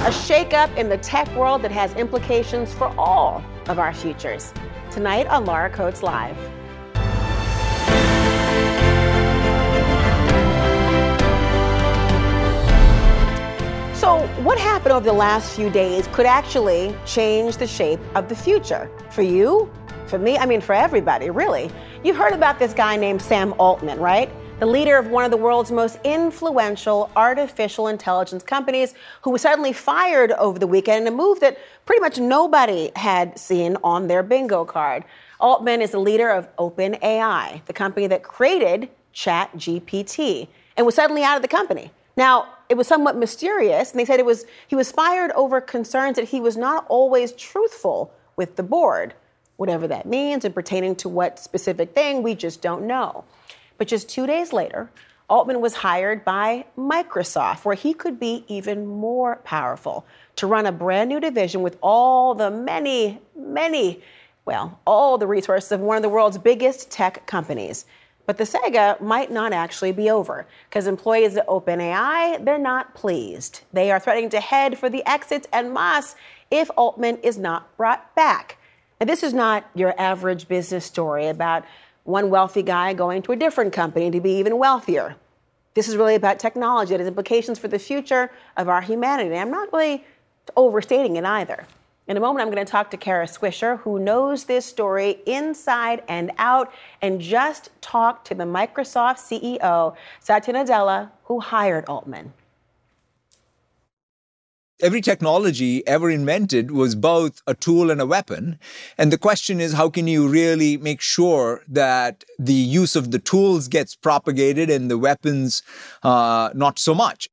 A shakeup in the tech world that has implications for all of our futures. Tonight on Laura Coates Live. So, what happened over the last few days could actually change the shape of the future for you, for me, I mean, for everybody, really. You've heard about this guy named Sam Altman, right? The leader of one of the world's most influential artificial intelligence companies, who was suddenly fired over the weekend in a move that pretty much nobody had seen on their bingo card. Altman is the leader of OpenAI, the company that created ChatGPT, and was suddenly out of the company. Now, it was somewhat mysterious, and they said it was he was fired over concerns that he was not always truthful with the board. Whatever that means and pertaining to what specific thing, we just don't know. But just two days later, Altman was hired by Microsoft, where he could be even more powerful to run a brand new division with all the many, many, well, all the resources of one of the world's biggest tech companies. But the saga might not actually be over because employees at OpenAI, they're not pleased. They are threatening to head for the exits en masse if Altman is not brought back. And this is not your average business story about one wealthy guy going to a different company to be even wealthier. This is really about technology that has implications for the future of our humanity. I'm not really overstating it either. In a moment, I'm going to talk to Kara Swisher, who knows this story inside and out, and just talked to the Microsoft CEO, Satya Nadella, who hired Altman. Every technology ever invented was both a tool and a weapon. And the question is, how can you really make sure that the use of the tools gets propagated and the weapons uh, not so much?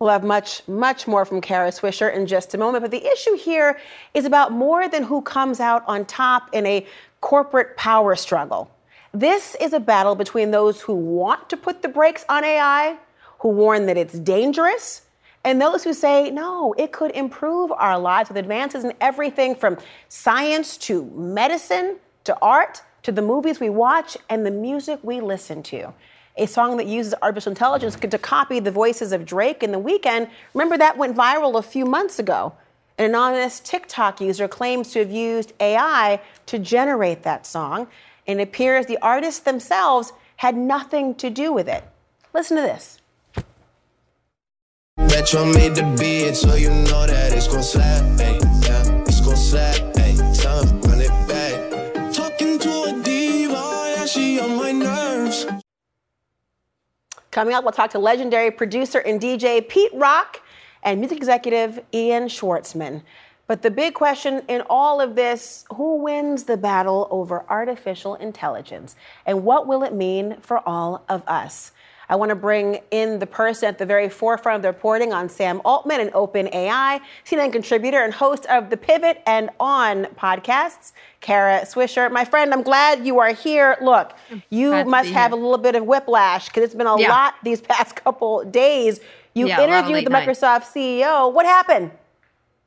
We'll have much, much more from Kara Swisher in just a moment. But the issue here is about more than who comes out on top in a corporate power struggle. This is a battle between those who want to put the brakes on AI, who warn that it's dangerous, and those who say, no, it could improve our lives with advances in everything from science to medicine to art to the movies we watch and the music we listen to a song that uses artificial intelligence to copy the voices of Drake in the Weeknd. Remember that went viral a few months ago. An anonymous TikTok user claims to have used AI to generate that song, and it appears the artists themselves had nothing to do with it. Listen to this. Metro made the beat, so you know that it's gonna slap, hey, yeah, it's gonna slap, hey, run it back. Talking to a diva, yeah, she on my nerves. Coming up, we'll talk to legendary producer and DJ Pete Rock and music executive Ian Schwartzman. But the big question in all of this who wins the battle over artificial intelligence? And what will it mean for all of us? I want to bring in the person at the very forefront of the reporting on Sam Altman and OpenAI, CNN contributor and host of the Pivot and On podcasts, Kara Swisher. My friend, I'm glad you are here. Look, you must have a little bit of whiplash because it's been a yeah. lot these past couple days. You yeah, interviewed the Microsoft CEO. What happened?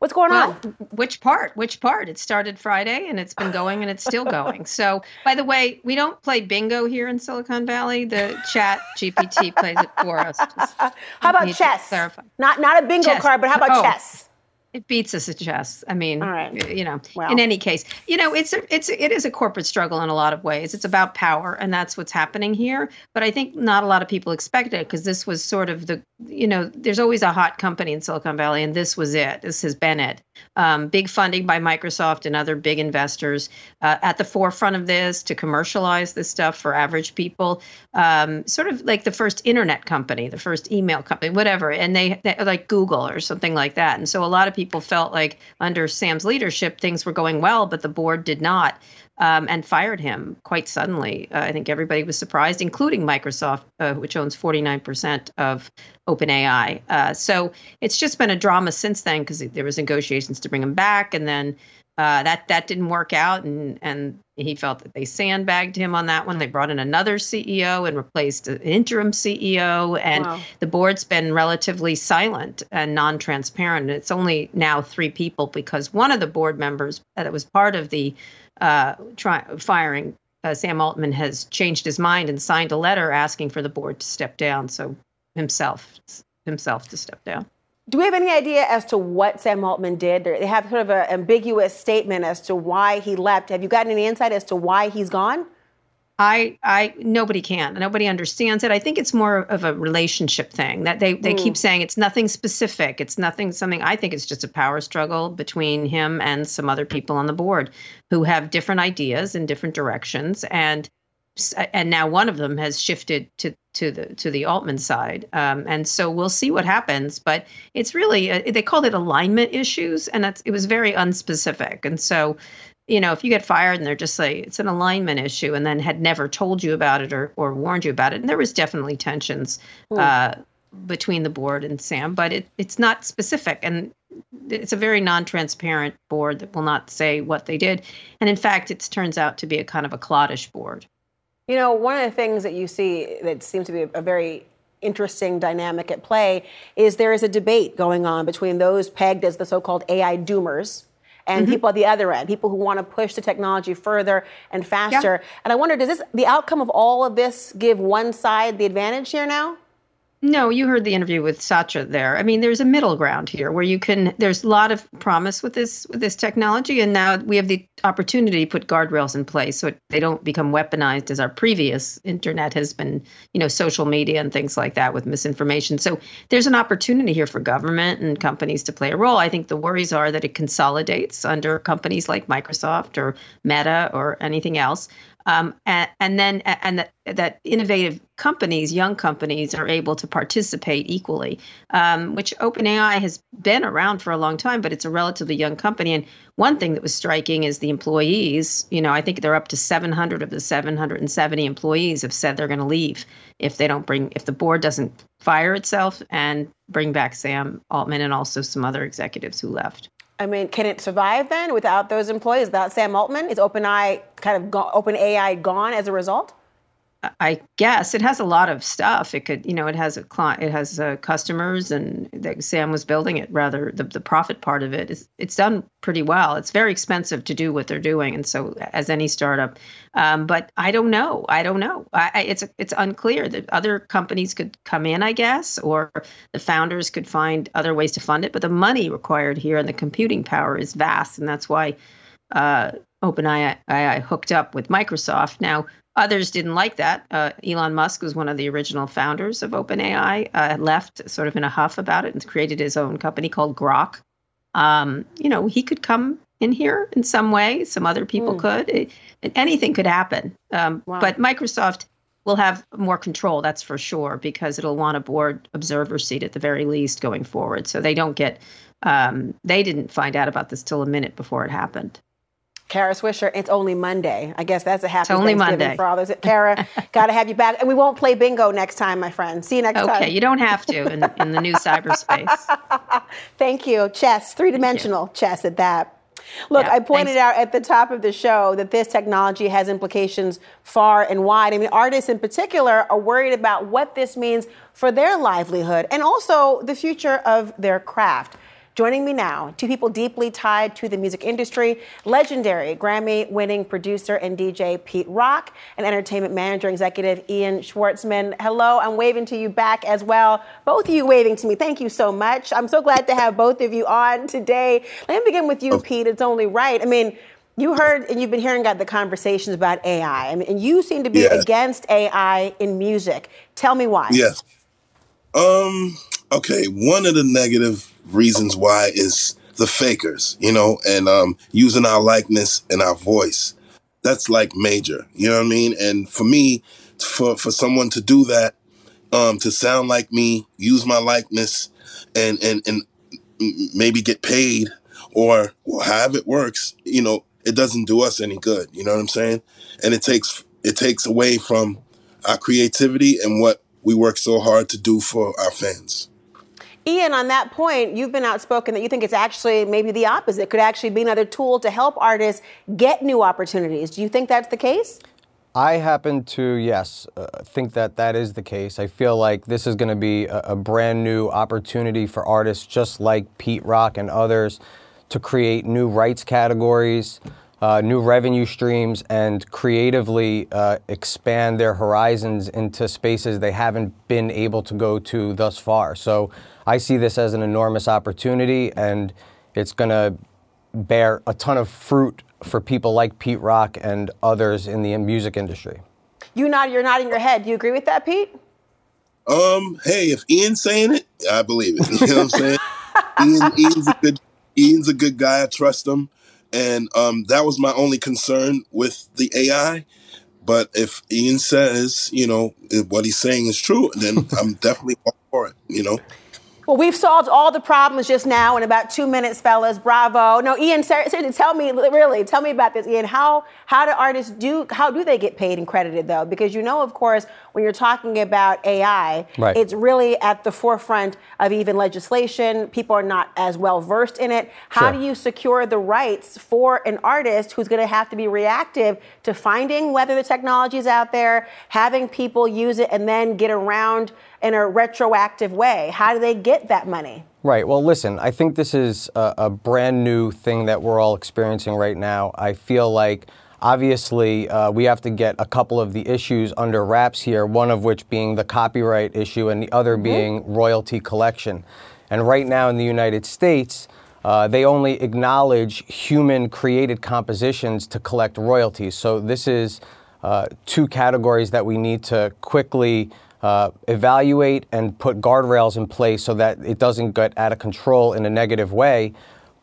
What's going well, on? Which part? Which part? It started Friday and it's been going and it's still going. So, by the way, we don't play bingo here in Silicon Valley. The chat GPT plays it for us. Just how about chess? Not not a bingo chess. card, but how about oh. chess? It beats us at chess. I mean, you know, in any case, you know, it's a, it's it is a corporate struggle in a lot of ways. It's about power, and that's what's happening here. But I think not a lot of people expected it because this was sort of the, you know, there's always a hot company in Silicon Valley, and this was it. This has been it. Um, big funding by Microsoft and other big investors uh, at the forefront of this to commercialize this stuff for average people. Um, sort of like the first internet company, the first email company, whatever, and they, they like Google or something like that. And so a lot of people people felt like under Sam's leadership things were going well, but the board did not. Um, and fired him quite suddenly. Uh, I think everybody was surprised, including Microsoft, uh, which owns 49% of OpenAI. Uh, so it's just been a drama since then because there was negotiations to bring him back, and then uh, that that didn't work out, and and he felt that they sandbagged him on that one. They brought in another CEO and replaced an interim CEO, and wow. the board's been relatively silent and non-transparent. And it's only now three people because one of the board members that was part of the uh, try, firing uh, Sam Altman has changed his mind and signed a letter asking for the board to step down. So himself himself to step down. Do we have any idea as to what Sam Altman did? They have sort of an ambiguous statement as to why he left. Have you gotten any insight as to why he's gone? I, I, nobody can. Nobody understands it. I think it's more of a relationship thing that they, they mm. keep saying it's nothing specific. It's nothing something. I think it's just a power struggle between him and some other people on the board who have different ideas in different directions, and and now one of them has shifted to to the to the Altman side, um, and so we'll see what happens. But it's really a, they called it alignment issues, and that's it was very unspecific. And so, you know, if you get fired and they're just like it's an alignment issue, and then had never told you about it or or warned you about it, and there was definitely tensions mm. uh, between the board and Sam, but it it's not specific and. It's a very non-transparent board that will not say what they did, and in fact, it turns out to be a kind of a cloddish board. You know, one of the things that you see that seems to be a very interesting dynamic at play is there is a debate going on between those pegged as the so-called AI doomers and mm-hmm. people at the other end, people who want to push the technology further and faster. Yeah. And I wonder, does this the outcome of all of this give one side the advantage here now? No, you heard the interview with Satya there. I mean, there's a middle ground here where you can. There's a lot of promise with this with this technology, and now we have the opportunity to put guardrails in place so it, they don't become weaponized as our previous internet has been. You know, social media and things like that with misinformation. So there's an opportunity here for government and companies to play a role. I think the worries are that it consolidates under companies like Microsoft or Meta or anything else. Um, and, and, then and that, that innovative companies, young companies, are able to participate equally, um, which OpenAI has been around for a long time, but it's a relatively young company. And one thing that was striking is the employees. You know, I think they're up to 700 of the 770 employees have said they're going to leave if they don't bring, if the board doesn't fire itself and bring back Sam Altman and also some other executives who left. I mean, can it survive then without those employees, without Sam Altman? Is OpenAI kind of go- OpenAI gone as a result? I guess it has a lot of stuff. It could, you know, it has a client, it has uh, customers, and Sam was building it. Rather, the the profit part of it is it's done pretty well. It's very expensive to do what they're doing, and so as any startup, um, but I don't know. I don't know. I, I, it's it's unclear that other companies could come in, I guess, or the founders could find other ways to fund it. But the money required here and the computing power is vast, and that's why. Uh, OpenAI hooked up with Microsoft. Now, Others didn't like that. Uh, Elon Musk was one of the original founders of OpenAI, uh, left sort of in a huff about it and created his own company called Grok. Um, you know, he could come in here in some way. Some other people mm. could. It, anything could happen. Um, wow. But Microsoft will have more control, that's for sure, because it'll want a board observer seat at the very least going forward. So they don't get, um, they didn't find out about this till a minute before it happened. Kara Swisher, it's only Monday. I guess that's a happy it's only Thanksgiving Monday. for all those. Kara, got to have you back. And we won't play bingo next time, my friend. See you next okay, time. Okay, you don't have to in, in the new cyberspace. Thank you. Chess, three dimensional chess at that. Look, yeah, I pointed thanks. out at the top of the show that this technology has implications far and wide. I mean, artists in particular are worried about what this means for their livelihood and also the future of their craft. Joining me now, two people deeply tied to the music industry legendary Grammy winning producer and DJ Pete Rock, and entertainment manager executive Ian Schwartzman. Hello, I'm waving to you back as well. Both of you waving to me. Thank you so much. I'm so glad to have both of you on today. Let me begin with you. Pete. It's only right. I mean, you heard and you've been hearing about the conversations about AI. I mean, and you seem to be against AI in music. Tell me why. Yes. Um, okay, one of the negative reasons why is the fakers, you know, and um, using our likeness and our voice. That's like major, you know what I mean? And for me, for for someone to do that, um, to sound like me, use my likeness, and and and maybe get paid or however it works, you know, it doesn't do us any good. You know what I'm saying? And it takes it takes away from our creativity and what we work so hard to do for our fans. Ian, on that point, you've been outspoken that you think it's actually maybe the opposite. Could actually be another tool to help artists get new opportunities. Do you think that's the case? I happen to, yes, uh, think that that is the case. I feel like this is going to be a, a, brand new opportunity for artists just like Pete Rock and others to create new rights categories, uh, new revenue streams, and creatively uh, expand their horizons into spaces they haven't been able to go to thus far. So I see this as an enormous opportunity, and it's going to bear a ton of fruit for people like Pete Rock and others in the music industry. You nod, you're nodding your head. Do you agree with that, Pete? Um, hey, if Ian's saying it, I believe it. You know what I'm saying? Ian, Ian's a good Ian's a good guy. I trust him. And um, that was my only concern with the AI. But if Ian says, you know, if what he's saying is true, then I'm definitely all for it, you know? Well, we've solved all the problems just now in about two minutes, fellas. Bravo. No, Ian, seriously, tell me, really, tell me about this, Ian. How how do artists do? How do they get paid and credited though? Because you know, of course, when you're talking about AI, right. it's really at the forefront of even legislation. People are not as well versed in it. How sure. do you secure the rights for an artist who's going to have to be reactive to finding whether the technology is out there, having people use it, and then get around? in a retroactive way? How do they get that money? Right. Well, listen, I think this is a, a brand new thing that we're all experiencing right now. I feel like obviously uh, we have to get a couple of the issues under wraps here, one of which being the copyright issue and the other mm-hmm. being royalty collection. And right now in the United States, uh, they only acknowledge human created compositions to collect royalties. So this is uh, two categories that we need to quickly uh, evaluate and put guardrails in place so that it doesn't get out of control in a negative way.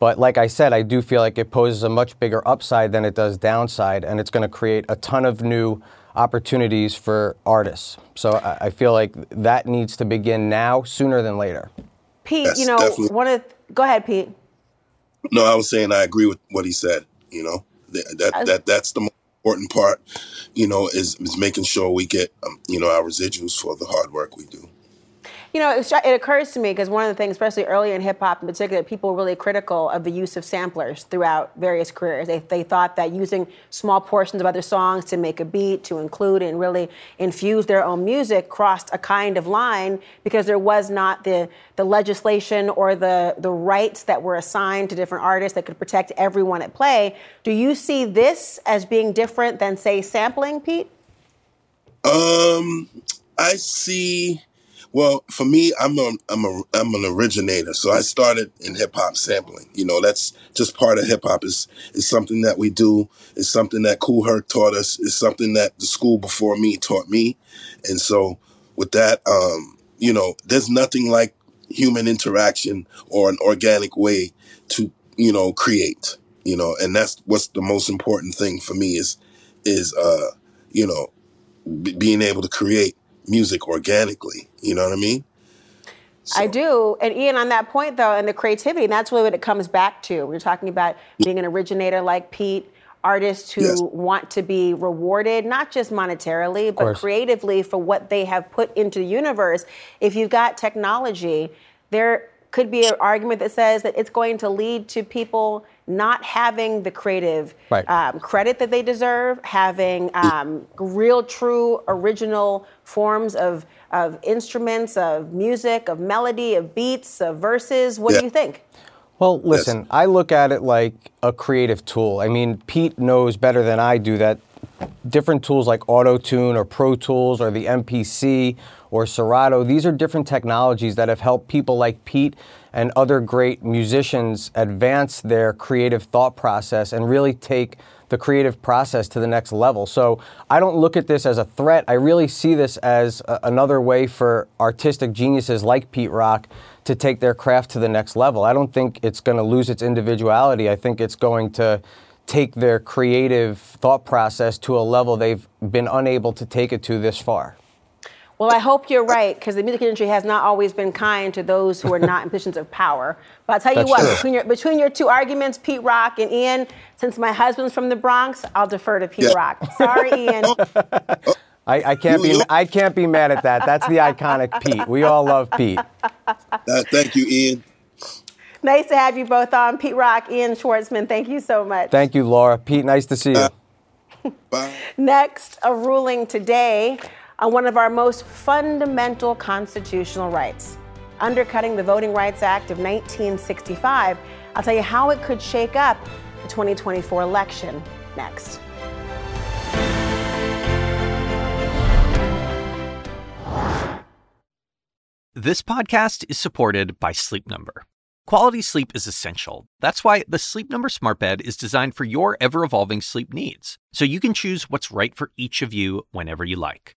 But like I said, I do feel like it poses a much bigger upside than it does downside, and it's going to create a ton of new opportunities for artists. So I, I feel like that needs to begin now, sooner than later. Pete, That's you know, one of go ahead, Pete. No, I was saying I agree with what he said. You know, that that, that that's the most important part, you know, is, is making sure we get, um, you know, our residuals for the hard work we do. You know, it occurs to me because one of the things, especially early in hip hop in particular, people were really critical of the use of samplers throughout various careers. They, they thought that using small portions of other songs to make a beat, to include and really infuse their own music crossed a kind of line because there was not the, the legislation or the, the rights that were assigned to different artists that could protect everyone at play. Do you see this as being different than, say, sampling, Pete? Um, I see well, for me, I'm a, I'm a, I'm an originator. So I started in hip hop sampling. You know, that's just part of hip hop. Is is something that we do. It's something that Kool Herc taught us. It's something that the school before me taught me. And so with that, um, you know, there's nothing like human interaction or an organic way to, you know, create. You know, and that's what's the most important thing for me is is uh, you know, b- being able to create music organically. You know what I mean? So. I do. And Ian, on that point though, and the creativity, and that's really what it comes back to. We're talking about being an originator like Pete, artists who yes. want to be rewarded, not just monetarily, but creatively for what they have put into the universe. If you've got technology, there could be an argument that says that it's going to lead to people not having the creative right. um, credit that they deserve, having um, real, true, original forms of, of instruments, of music, of melody, of beats, of verses. What yeah. do you think? Well, listen, yes. I look at it like a creative tool. I mean, Pete knows better than I do that different tools like Auto Tune or Pro Tools or the MPC or Serato, these are different technologies that have helped people like Pete and other great musicians advance their creative thought process and really take the creative process to the next level. So I don't look at this as a threat. I really see this as a, another way for artistic geniuses like Pete Rock to take their craft to the next level. I don't think it's going to lose its individuality. I think it's going to take their creative thought process to a level they've been unable to take it to this far. Well, I hope you're right because the music industry has not always been kind to those who are not in positions of power. But I'll tell you That's what, between your, between your two arguments, Pete Rock and Ian, since my husband's from the Bronx, I'll defer to Pete yeah. Rock. Sorry, Ian. I, I, can't be I can't be mad at that. That's the iconic Pete. We all love Pete. Uh, thank you, Ian. Nice to have you both on. Pete Rock, Ian Schwartzman, thank you so much. Thank you, Laura. Pete, nice to see you. Bye. Next, a ruling today on one of our most fundamental constitutional rights, undercutting the Voting Rights Act of 1965. I'll tell you how it could shake up the 2024 election next. This podcast is supported by Sleep Number. Quality sleep is essential. That's why the Sleep Number Smart Bed is designed for your ever evolving sleep needs, so you can choose what's right for each of you whenever you like.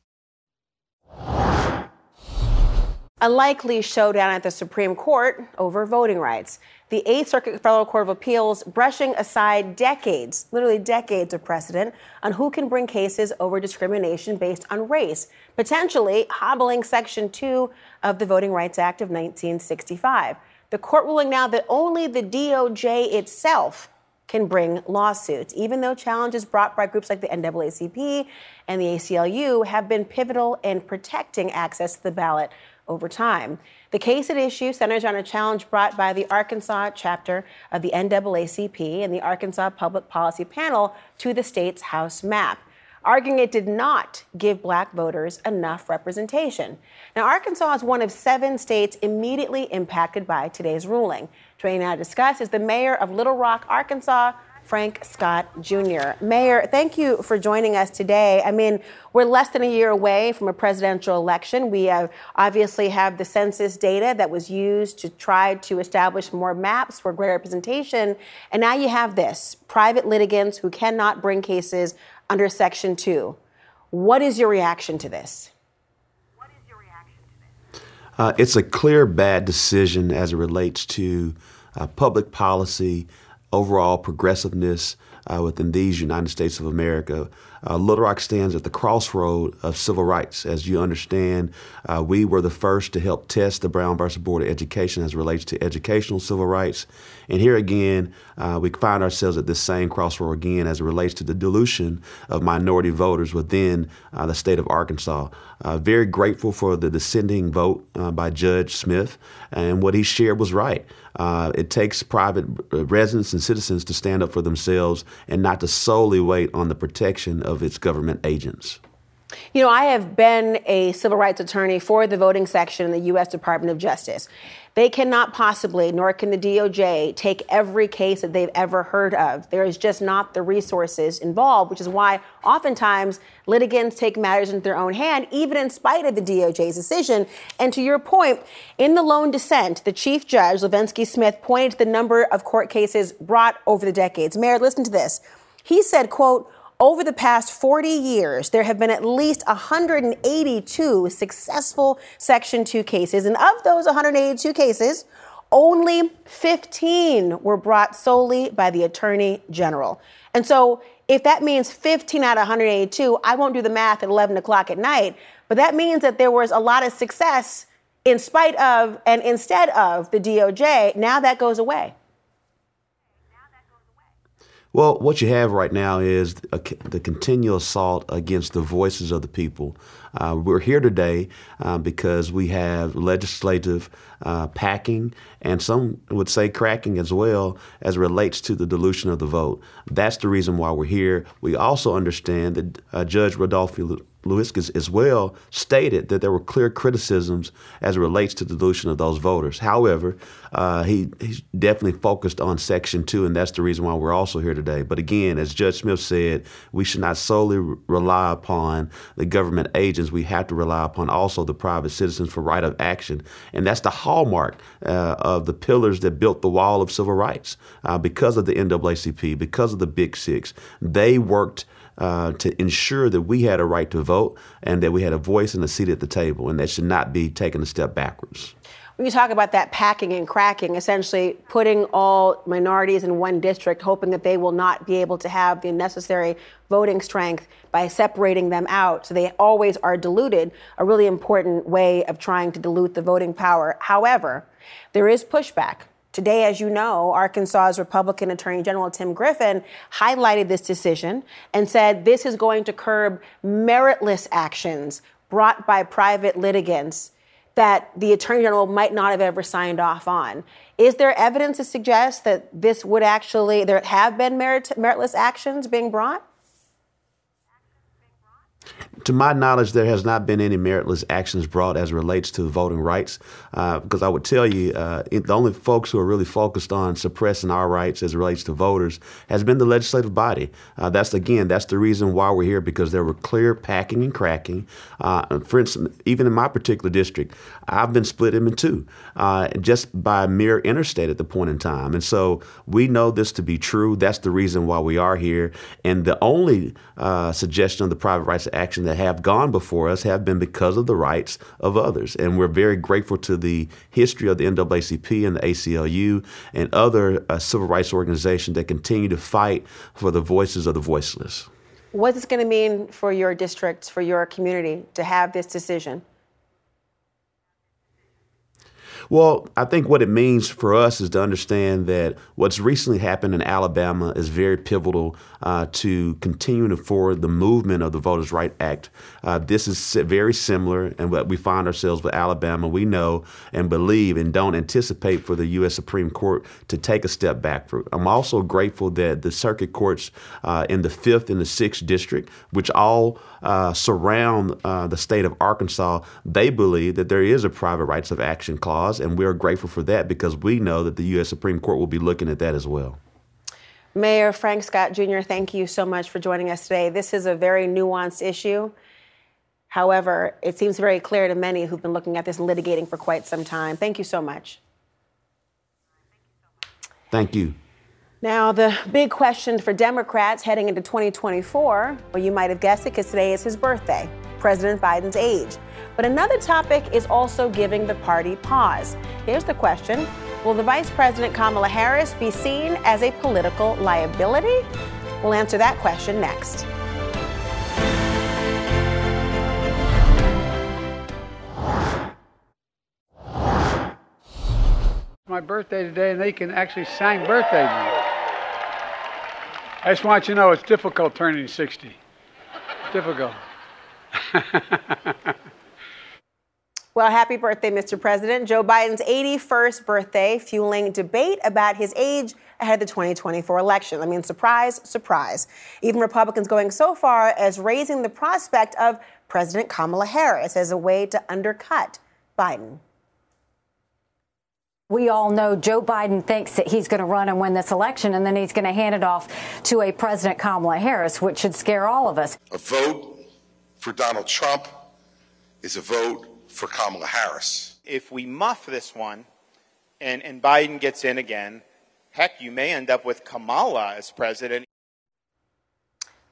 A likely showdown at the Supreme Court over voting rights. The Eighth Circuit Federal Court of Appeals brushing aside decades, literally decades of precedent on who can bring cases over discrimination based on race, potentially hobbling Section 2 of the Voting Rights Act of 1965. The court ruling now that only the DOJ itself can bring lawsuits, even though challenges brought by groups like the NAACP and the ACLU have been pivotal in protecting access to the ballot over time. The case at issue centers on a challenge brought by the Arkansas chapter of the NAACP and the Arkansas Public Policy Panel to the state's House map arguing it did not give black voters enough representation. Now, Arkansas is one of seven states immediately impacted by today's ruling. Joining now to discuss is the mayor of Little Rock, Arkansas, Frank Scott Jr. Mayor, thank you for joining us today. I mean, we're less than a year away from a presidential election. We have obviously have the census data that was used to try to establish more maps for greater representation. And now you have this private litigants who cannot bring cases under Section 2. What is your reaction to this? Uh, it's a clear bad decision as it relates to uh, public policy, overall progressiveness uh, within these United States of America. Uh, Little Rock stands at the crossroad of civil rights. As you understand, uh, we were the first to help test the Brown versus Board of Education as relates to educational civil rights. And here again, uh, we find ourselves at this same crossroad again as it relates to the dilution of minority voters within uh, the state of Arkansas. Uh, very grateful for the dissenting vote by Judge Smith, and what he shared was right. Uh, it takes private residents and citizens to stand up for themselves and not to solely wait on the protection of its government agents. You know, I have been a civil rights attorney for the voting section in the U.S. Department of Justice. They cannot possibly, nor can the DOJ, take every case that they've ever heard of. There is just not the resources involved, which is why oftentimes litigants take matters into their own hand, even in spite of the DOJ's decision. And to your point, in the lone dissent, the chief judge, Lavenski Smith, pointed to the number of court cases brought over the decades. Mayor, listen to this. He said, quote, over the past 40 years, there have been at least 182 successful Section 2 cases. And of those 182 cases, only 15 were brought solely by the Attorney General. And so If that means 15 out of 182, I won't do the math at 11 o'clock at night, but that means that there was a lot of success in spite of and instead of the DOJ. Now that goes away. Well, what you have right now is a, the continual assault against the voices of the people. Uh, we're here today uh, because we have legislative uh, packing and some would say cracking as well as relates to the dilution of the vote. That's the reason why we're here. We also understand that uh, Judge Rodolfo Lewinsky as well stated that there were clear criticisms as it relates to the dilution of those voters. However, uh, he he's definitely focused on Section 2, and that's the reason why we're also here today. But again, as Judge Smith said, we should not solely rely upon the government We have to rely upon also the private citizens for right of action. And that's the hallmark uh, of the pillars that built the wall of civil rights. Uh, because of the NAACP, because of the Big Six, they worked – uh, to ensure that we had a right to vote and that we had a voice and a seat at the table, and that should not be taken a step backwards. When you talk about that packing and cracking, essentially putting all minorities in one district, hoping that they will not be able to have the necessary voting strength by separating them out so they always are diluted, a really important way of trying to dilute the voting power. However, there is pushback Today, as you know, Arkansas's Republican Attorney General Tim Griffin highlighted this decision and said this is going to curb meritless actions brought by private litigants that the Attorney General might not have ever signed off on. Is there evidence to suggest that this would actually, there have been merit, meritless actions being brought? To my knowledge, there has not been any meritless actions brought as relates to voting rights. Uh, because I would tell you, uh, it, the only folks who are really focused on suppressing our rights as relates to voters has been the legislative body. Uh, that's again, that's the reason why we're here because there were clear packing and cracking. Uh, for instance, even in my particular district, I've been split in two uh, just by mere interstate at the point in time, and so we know this to be true. That's the reason why we are here. And the only uh, suggestion of the private rights action that have gone before us have been because of the rights of others. And we're very grateful to the history of the NAACP and the ACLU and other uh, civil rights organizations that continue to fight for the voices of the voiceless. What's this going to mean for your districts, for your community to have this decision? Well, I think what it means for us is to understand that what's recently happened in Alabama is very pivotal uh, to continuing forward the movement of the Voters' Right Act. Uh, this is very similar, and what we find ourselves with Alabama, we know and believe and don't anticipate for the U.S. Supreme Court to take a step back. I'm also grateful that the circuit courts uh, in the fifth and the sixth district, which all uh, surround uh, the state of Arkansas, they believe that there is a private rights of action clause, and we're grateful for that because we know that the U.S. Supreme Court will be looking at that as well. Mayor Frank Scott Jr., thank you so much for joining us today. This is a very nuanced issue. However, it seems very clear to many who've been looking at this and litigating for quite some time. Thank you so much. Thank you. Now, the big question for Democrats heading into 2024, well, you might have guessed it because today is his birthday, President Biden's age. But another topic is also giving the party pause. Here's the question Will the Vice President Kamala Harris be seen as a political liability? We'll answer that question next. My birthday today, and they can actually sing birthday. I just want you to know it's difficult turning 60. difficult. Well, happy birthday, Mr. President. Joe Biden's 81st birthday, fueling debate about his age ahead of the 2024 election. I mean, surprise, surprise. Even Republicans going so far as raising the prospect of President Kamala Harris as a way to undercut Biden. We all know Joe Biden thinks that he's going to run and win this election, and then he's going to hand it off to a President Kamala Harris, which should scare all of us. A vote for Donald Trump is a vote for Kamala Harris. If we muff this one and, and Biden gets in again, heck, you may end up with Kamala as president.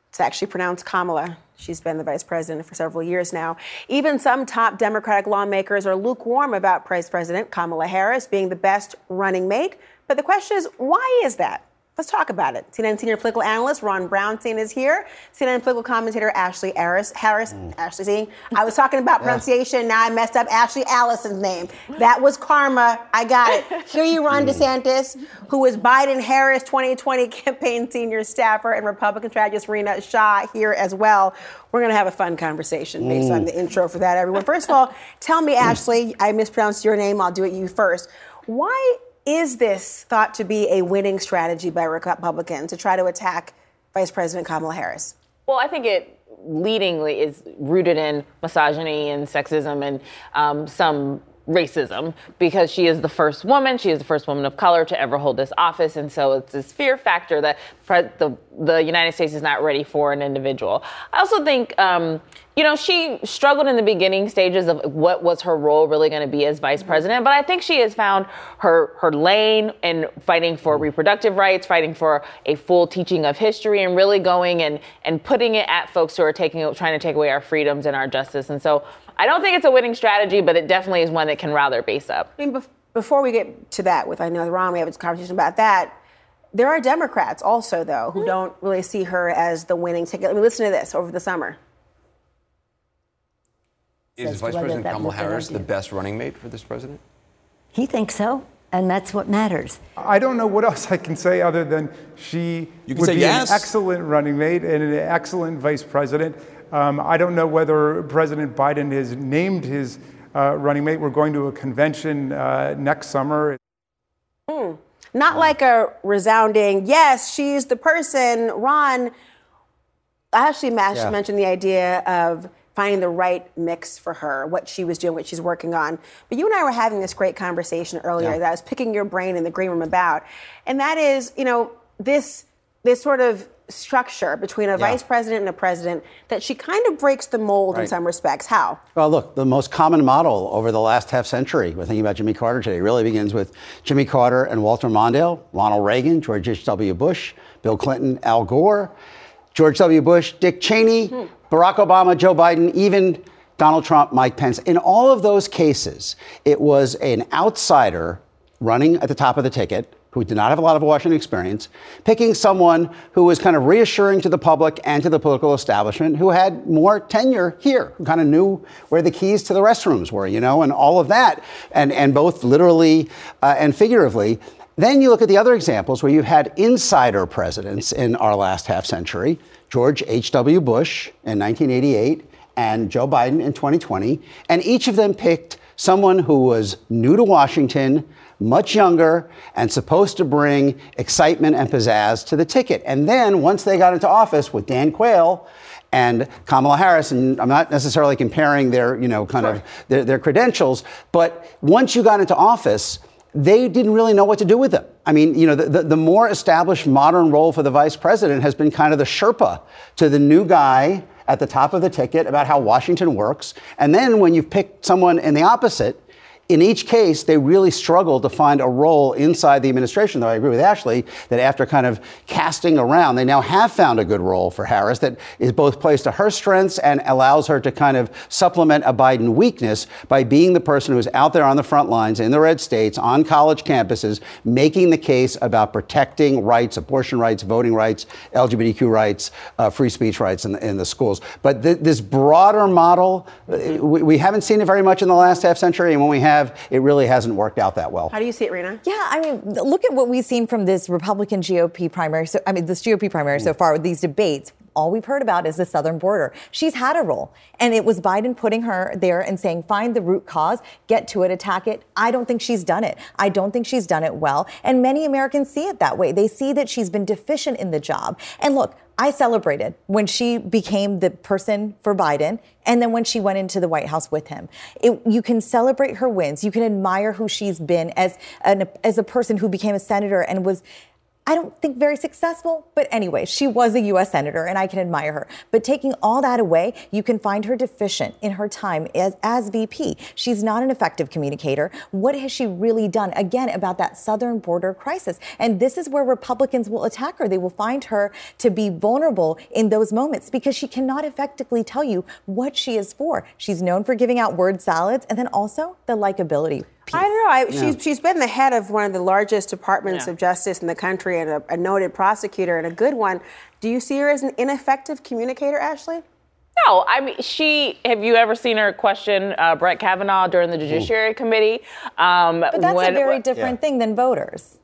It's actually pronounced Kamala. She's been the vice president for several years now. Even some top Democratic lawmakers are lukewarm about Vice President Kamala Harris being the best running mate. But the question is, why is that? Let's talk about it. CNN senior political analyst Ron Brownstein is here. CNN political commentator Ashley Harris. Harris, mm. Ashley, see, I was talking about pronunciation. Now I messed up Ashley Allison's name. That was karma. I got it. Here you, Ron mm. DeSantis, who is Biden Harris 2020 campaign senior staffer, and Republican strategist Rina Shah here as well. We're going to have a fun conversation based mm. on the intro for that, everyone. First of all, tell me, Ashley, I mispronounced your name. I'll do it you first. Why is this thought to be a winning strategy by Republicans to try to attack Vice President Kamala Harris? Well, I think it leadingly is rooted in misogyny and sexism and um, some racism because she is the first woman, she is the first woman of color to ever hold this office, and so it's this fear factor that the the United States is not ready for an individual. I also think. Um, you know, she struggled in the beginning stages of what was her role really going to be as vice president, but I think she has found her her lane in fighting for reproductive rights, fighting for a full teaching of history, and really going and and putting it at folks who are taking trying to take away our freedoms and our justice. And so I don't think it's a winning strategy, but it definitely is one that can rile their base up. I mean, bef- before we get to that, with I know Ron, we have a conversation about that. There are Democrats also, though, who mm-hmm. don't really see her as the winning ticket. Let me listen to this over the summer. Is Vice President Kamala Harris the best running mate for this president? He thinks so, and that's what matters. I don't know what else I can say other than she would be yes. an excellent running mate and an excellent vice president. Um, I don't know whether President Biden has named his uh, running mate. We're going to a convention uh, next summer. Mm. Not like a resounding, yes, she's the person. Ron, I actually yeah. mentioned the idea of finding the right mix for her, what she was doing, what she's working on. But you and I were having this great conversation earlier yeah. that I was picking your brain in the green room about. And that is, you know, this this sort of structure between a yeah. vice president and a president that she kind of breaks the mold right. in some respects. How? Well, look, the most common model over the last half century, we're thinking about Jimmy Carter today, really begins with Jimmy Carter and Walter Mondale, Ronald Reagan, George H.W. Bush, Bill Clinton, Al Gore, George W. Bush, Dick Cheney, hmm. Barack Obama, Joe Biden, even Donald Trump, Mike Pence. In all of those cases, it was an outsider running at the top of the ticket who did not have a lot of Washington experience, picking someone who was kind of reassuring to the public and to the political establishment, who had more tenure here, who kind of knew where the keys to the restrooms were, you know, and all of that, and, and both literally uh, and figuratively. Then you look at the other examples where you've had insider presidents in our last half century George H.W. Bush in 1988 and Joe Biden in 2020, and each of them picked someone who was new to Washington much younger, and supposed to bring excitement and pizzazz to the ticket. And then once they got into office with Dan Quayle, and Kamala Harris, and I'm not necessarily comparing their, you know, kind of their, their credentials, but once you got into office, they didn't really know what to do with them. I mean, you know, the, the, the, more established modern role for the vice president has been kind of the Sherpa to the new guy at the top of the ticket about how Washington works. And then when you've picked someone in the opposite, in each case, they really struggled to find a role inside the administration, though I agree with Ashley that after kind of casting around, they now have found a good role for Harris that is both placed to her strengths and allows her to kind of supplement a Biden weakness by being the person who's out there on the front lines in the red states, on college campuses, making the case about protecting rights, abortion rights, voting rights, LGBTQ rights, uh, free speech rights in the, in the schools. But th- this broader model, uh, we, we haven't seen it very much in the last half century, and when we have, have, it really hasn't worked out that well. How do you see it, Rina? Yeah, I mean, look at what we've seen from this Republican GOP primary. So, I mean, this GOP primary mm. so far with these debates all we've heard about is the southern border. She's had a role. And it was Biden putting her there and saying, find the root cause, get to it, attack it. I don't think she's done it. I don't think she's done it well. And many Americans see it that way. They see that she's been deficient in the job. And look, I celebrated when she became the person for Biden and then when she went into the White House with him. It, you can celebrate her wins. You can admire who she's been as an, as a person who became a senator and was I don't think very successful, but anyway, she was a U.S. Senator and I can admire her. But taking all that away, you can find her deficient in her time as, as VP. She's not an effective communicator. What has she really done, again, about that southern border crisis? And this is where Republicans will attack her. They will find her to be vulnerable in those moments because she cannot effectively tell you what she is for. She's known for giving out word salads and then also the likability piece. I don't know. I, yeah. she's, she's been the head of one of the largest departments yeah. of justice in the country and a, a noted prosecutor and a good one. Do you see her as an ineffective communicator, Ashley? No, I mean, she. Have you ever seen her question uh, Brett Kavanaugh during the Judiciary Ooh. Committee? Um, but that's when, a very different yeah. thing than voters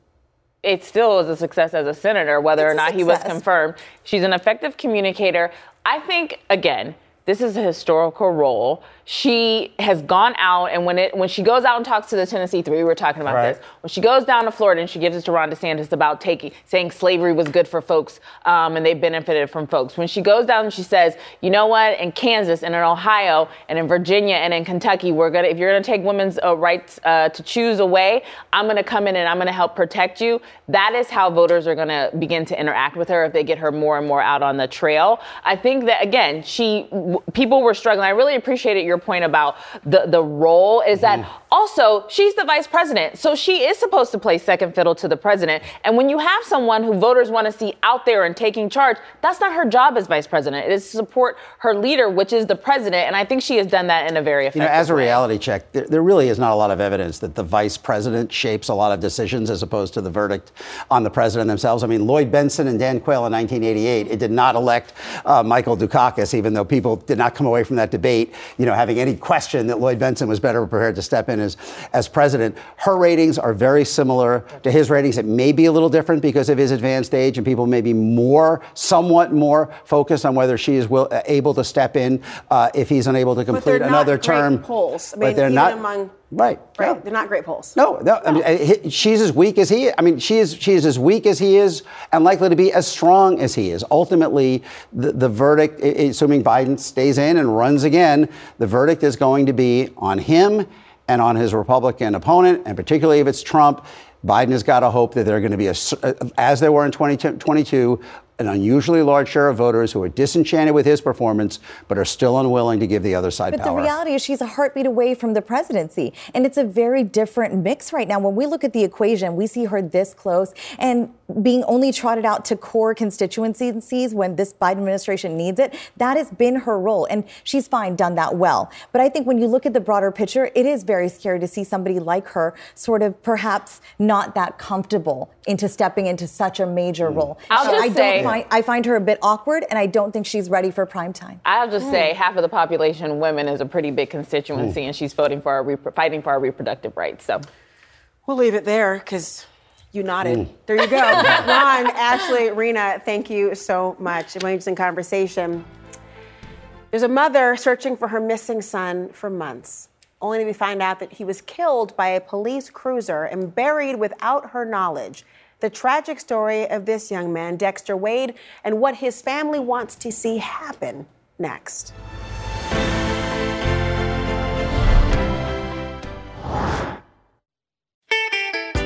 it still is a success as a senator, whether it's or not he was confirmed. She's an effective communicator. I think, again, this is a historical role she has gone out and when it when she goes out and talks to the Tennessee Three, we were talking about right. this. When she goes down to Florida and she gives it to Ron DeSantis about taking saying slavery was good for folks um, and they benefited from folks. When she goes down and she says, you know what, in Kansas and in Ohio and in Virginia and in Kentucky, we're gonna if you're gonna take women's uh, rights uh, to choose away, I'm gonna come in and I'm gonna help protect you. That is how voters are gonna begin to interact with her if they get her more and more out on the trail. I think that again, she w- people were struggling. I really appreciated your your point about the, the role is mm-hmm. that also she's the vice president. So she is supposed to play second fiddle to the president. And when you have someone who voters want to see out there and taking charge, that's not her job as vice president. It is to support her leader, which is the president. And I think she has done that in a very effective You know, as a way. reality check, there, there really is not a lot of evidence that the vice president shapes a lot of decisions as opposed to the verdict on the president themselves. I mean, Lloyd Bentsen and Dan Quayle in 1988, it did not elect uh, Michael Dukakis, even though people did not come away from that debate, you know, having any question that Lloyd Bentsen was better prepared to step in as, as president. Her ratings are very similar to his ratings. It may be a little different because of his advanced age, and people may be more, somewhat more focused on whether she is will, able to step in uh, if he's unable to complete another term. Polls. I mean, but they're not among Right. Right. No. They're not great polls. No, no. I mean, she's as weak as he. Is. I mean, she is. She is as weak as he is, and likely to be as strong as he is. Ultimately, the, the verdict, assuming Biden stays in and runs again, the verdict is going to be on him and on his Republican opponent, and particularly if it's Trump. Biden has got to hope that they're going to be, a, uh, as they were in 2022, an unusually large share of voters who are disenchanted with his performance, but are still unwilling to give the other side but power. But the reality is, she's a heartbeat away from the presidency, and it's a very different mix right now. When we look at the equation, we see her this close and being only trotted out to core constituencies when this Biden administration needs it. That has been her role, and she's fine, done that well. But I think when you look at the broader picture, it is very scary to see somebody like her sort of perhaps not that comfortable into stepping into such a major mm. role. I'll so just I say find, I find her a bit awkward, and I don't think she's ready for prime time. I'll just mm. say half of the population, women, is a pretty big constituency, mm. and she's voting for our fighting for our reproductive rights. So we'll leave it there because you nodded. Mm. There you go. Ron, Ashley, Rina, thank you so much. Amazing conversation. There's a mother searching for her missing son for months, only to find out that he was killed by a police cruiser and buried without her knowledge the tragic story of this young man, Dexter Wade, and what his family wants to see happen next.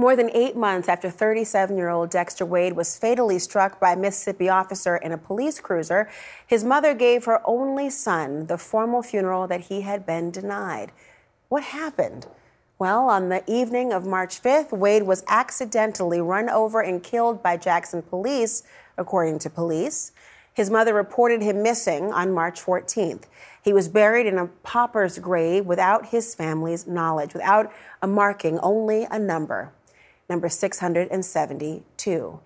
More than eight months after 37 year old Dexter Wade was fatally struck by a Mississippi officer in a police cruiser, his mother gave her only son the formal funeral that he had been denied. What happened? Well, on the evening of March 5th, Wade was accidentally run over and killed by Jackson police, according to police. His mother reported him missing on March 14th. He was buried in a pauper's grave without his family's knowledge, without a marking, only a number number 672.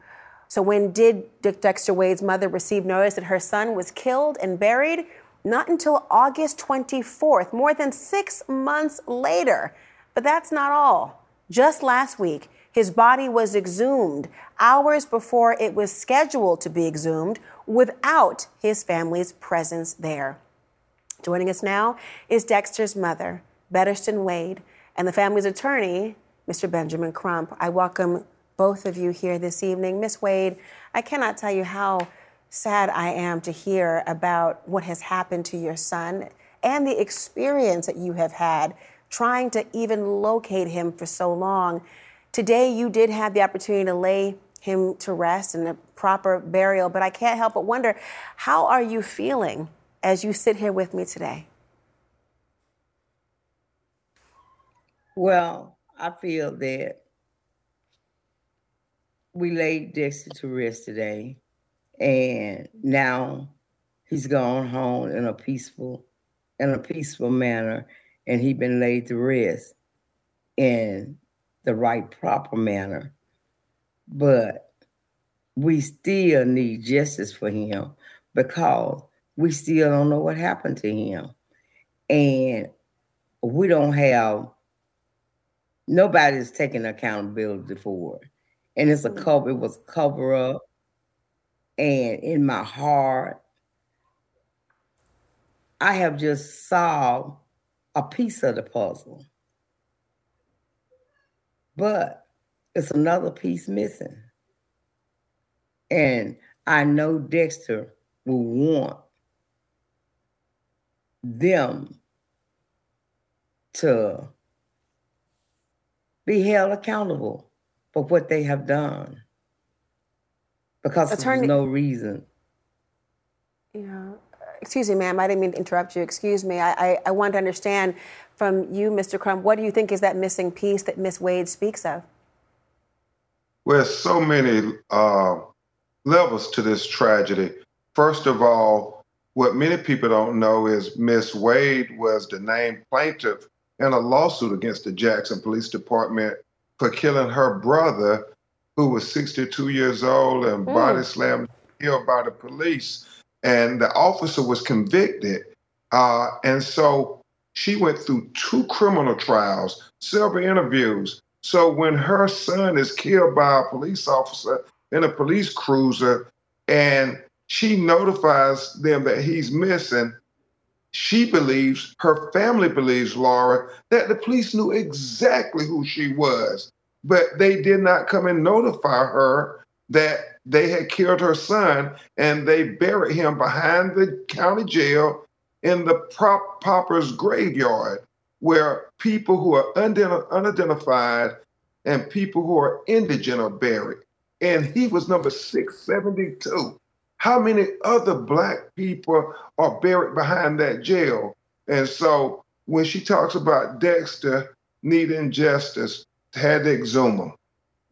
So, when did Dick Dexter Wade's mother receive notice that her son was killed and buried? Not until August 24th, more than six months later. But that's not all. Just last week, his body was exhumed hours before it was scheduled to be exhumed without his family's presence there. Joining us now is Dexter's mother, Bettersten Wade, and the family's attorney, Mr. Benjamin Crump. I welcome both of you here this evening. Miss Wade, I cannot tell you how sad I am to hear about what has happened to your son and the experience that you have had trying to even locate him for so long. Today, you did have the opportunity to lay him to rest and a proper burial, but I can't help but wonder how are you feeling as you sit here with me today? Well, I feel that we laid Dexter to rest today, and now he's gone home in a peaceful, in a peaceful manner, and he's been laid to rest in the right, proper manner. But we still need justice for him because we still don't know what happened to him. And we don't have nobody's taking accountability for it. And it's a mm. cover, it was cover up. And in my heart, I have just solved a piece of the puzzle. But it's another piece missing. And I know Dexter will want them to be held accountable for what they have done because Attorney, there's no reason. Yeah. Excuse me, ma'am. I didn't mean to interrupt you. Excuse me. I, I, I want to understand from you, Mr. Crump, what do you think is that missing piece that Miss Wade speaks of? Well, so many uh, levels to this tragedy. First of all, what many people don't know is Miss Wade was the named plaintiff in a lawsuit against the Jackson Police Department for killing her brother, who was 62 years old and mm. body slammed killed by the police. And the officer was convicted. Uh, and so she went through two criminal trials, several interviews. So when her son is killed by a police officer in a police cruiser, and she notifies them that he's missing, she believes, her family believes, Laura, that the police knew exactly who she was, but they did not come and notify her that they had killed her son and they buried him behind the county jail in the prop pauper's graveyard where people who are unidentified and people who are indigent are buried. And he was number 672. How many other black people are buried behind that jail? And so when she talks about Dexter needing justice, had to exhume him.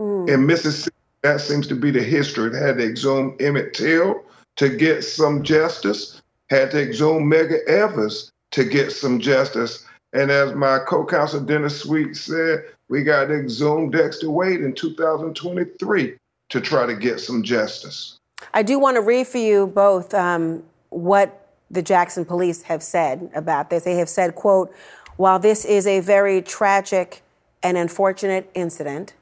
Mm. In Mississippi, that seems to be the history. It had to exhume Emmett Till to get some justice, had to exhume Medgar Evers to get some justice. And as my co-counsel Dennis Sweet said, we got to exhume Dexter Wade in 2023 to try to get some justice. I do want to read for you both um, what the Jackson police have said about this. They have said, quote, while this is a very tragic and unfortunate incident,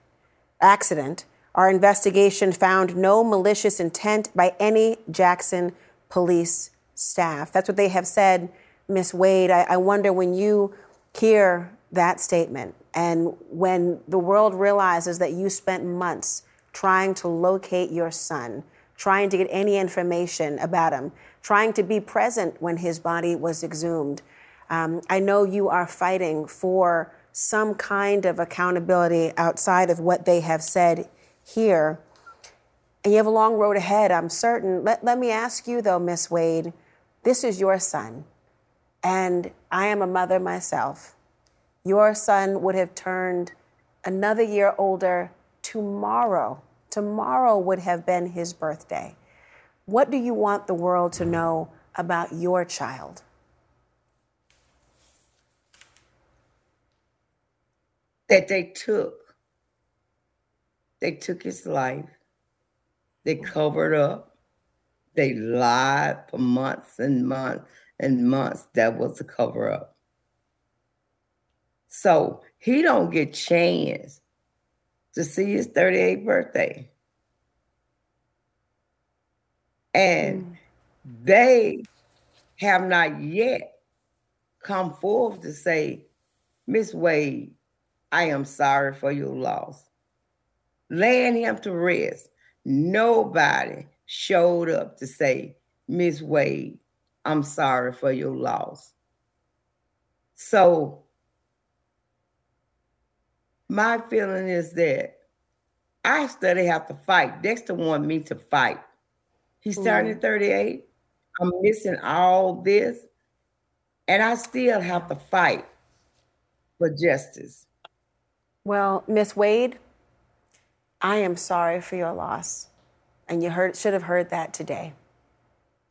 accident, our investigation found no malicious intent by any Jackson police staff. That's what they have said, Miss Wade. I, I wonder when you hear that statement and when the world realizes that you spent months trying to locate your son, trying to get any information about him, trying to be present when his body was exhumed. Um, I know you are fighting for some kind of accountability outside of what they have said here. And you have a long road ahead, I'm certain. Let, let me ask you, though, Miss Wade, this is your son, and I am a mother myself. Your son would have turned another year older tomorrow. Tomorrow would have been his birthday. What do you want the world to know about your child? That they took. They took his life. They covered up. They lied for months and months and months. That was a cover up. So he don't get chance to see his 38th birthday. And mm. they have not yet come forth to say, Miss Wade, I am sorry for your loss. Laying him to rest, nobody showed up to say, Miss Wade, I'm sorry for your loss. So my feeling is that I study have to fight. Dexter wanted me to fight. He's turning mm. 38. I'm missing all this. And I still have to fight for justice. Well, Miss Wade, I am sorry for your loss. And you heard, should have heard that today.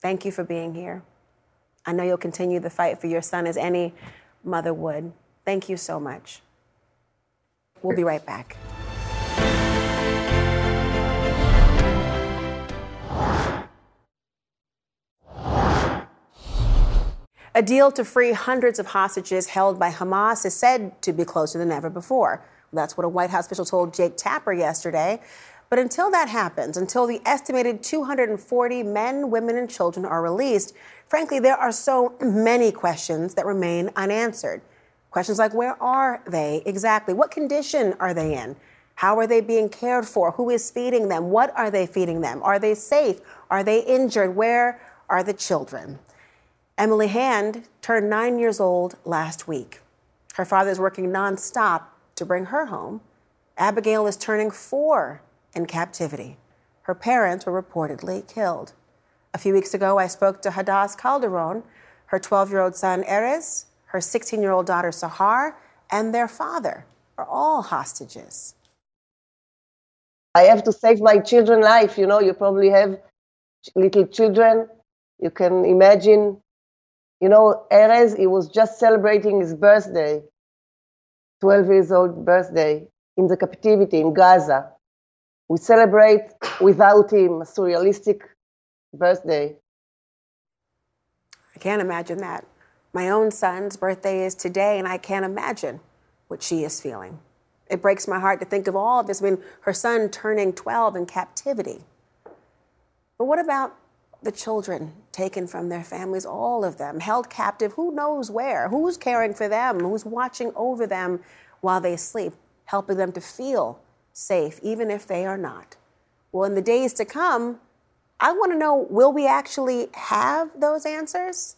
Thank you for being here. I know you'll continue the fight for your son as any mother would. Thank you so much. We'll be right back. A deal to free hundreds of hostages held by Hamas is said to be closer than ever before. That's what a White House official told Jake Tapper yesterday. But until that happens, until the estimated 240 men, women, and children are released, frankly, there are so many questions that remain unanswered. Questions like where are they exactly? What condition are they in? How are they being cared for? Who is feeding them? What are they feeding them? Are they safe? Are they injured? Where are the children? Emily Hand turned nine years old last week. Her father is working nonstop to bring her home. Abigail is turning four in captivity. Her parents were reportedly killed. A few weeks ago, I spoke to Hadas Calderon, her 12 year old son Erez, her 16 year old daughter Sahar, and their father are all hostages. I have to save my children's life. You know, you probably have little children. You can imagine you know, Erez, he was just celebrating his birthday, 12 years old birthday, in the captivity in Gaza. We celebrate without him a surrealistic birthday. I can't imagine that. My own son's birthday is today, and I can't imagine what she is feeling. It breaks my heart to think of all of this. I mean, her son turning 12 in captivity. But what about the children taken from their families, all of them, held captive, who knows where? Who's caring for them? Who's watching over them while they sleep, helping them to feel safe, even if they are not? Well, in the days to come, I want to know will we actually have those answers?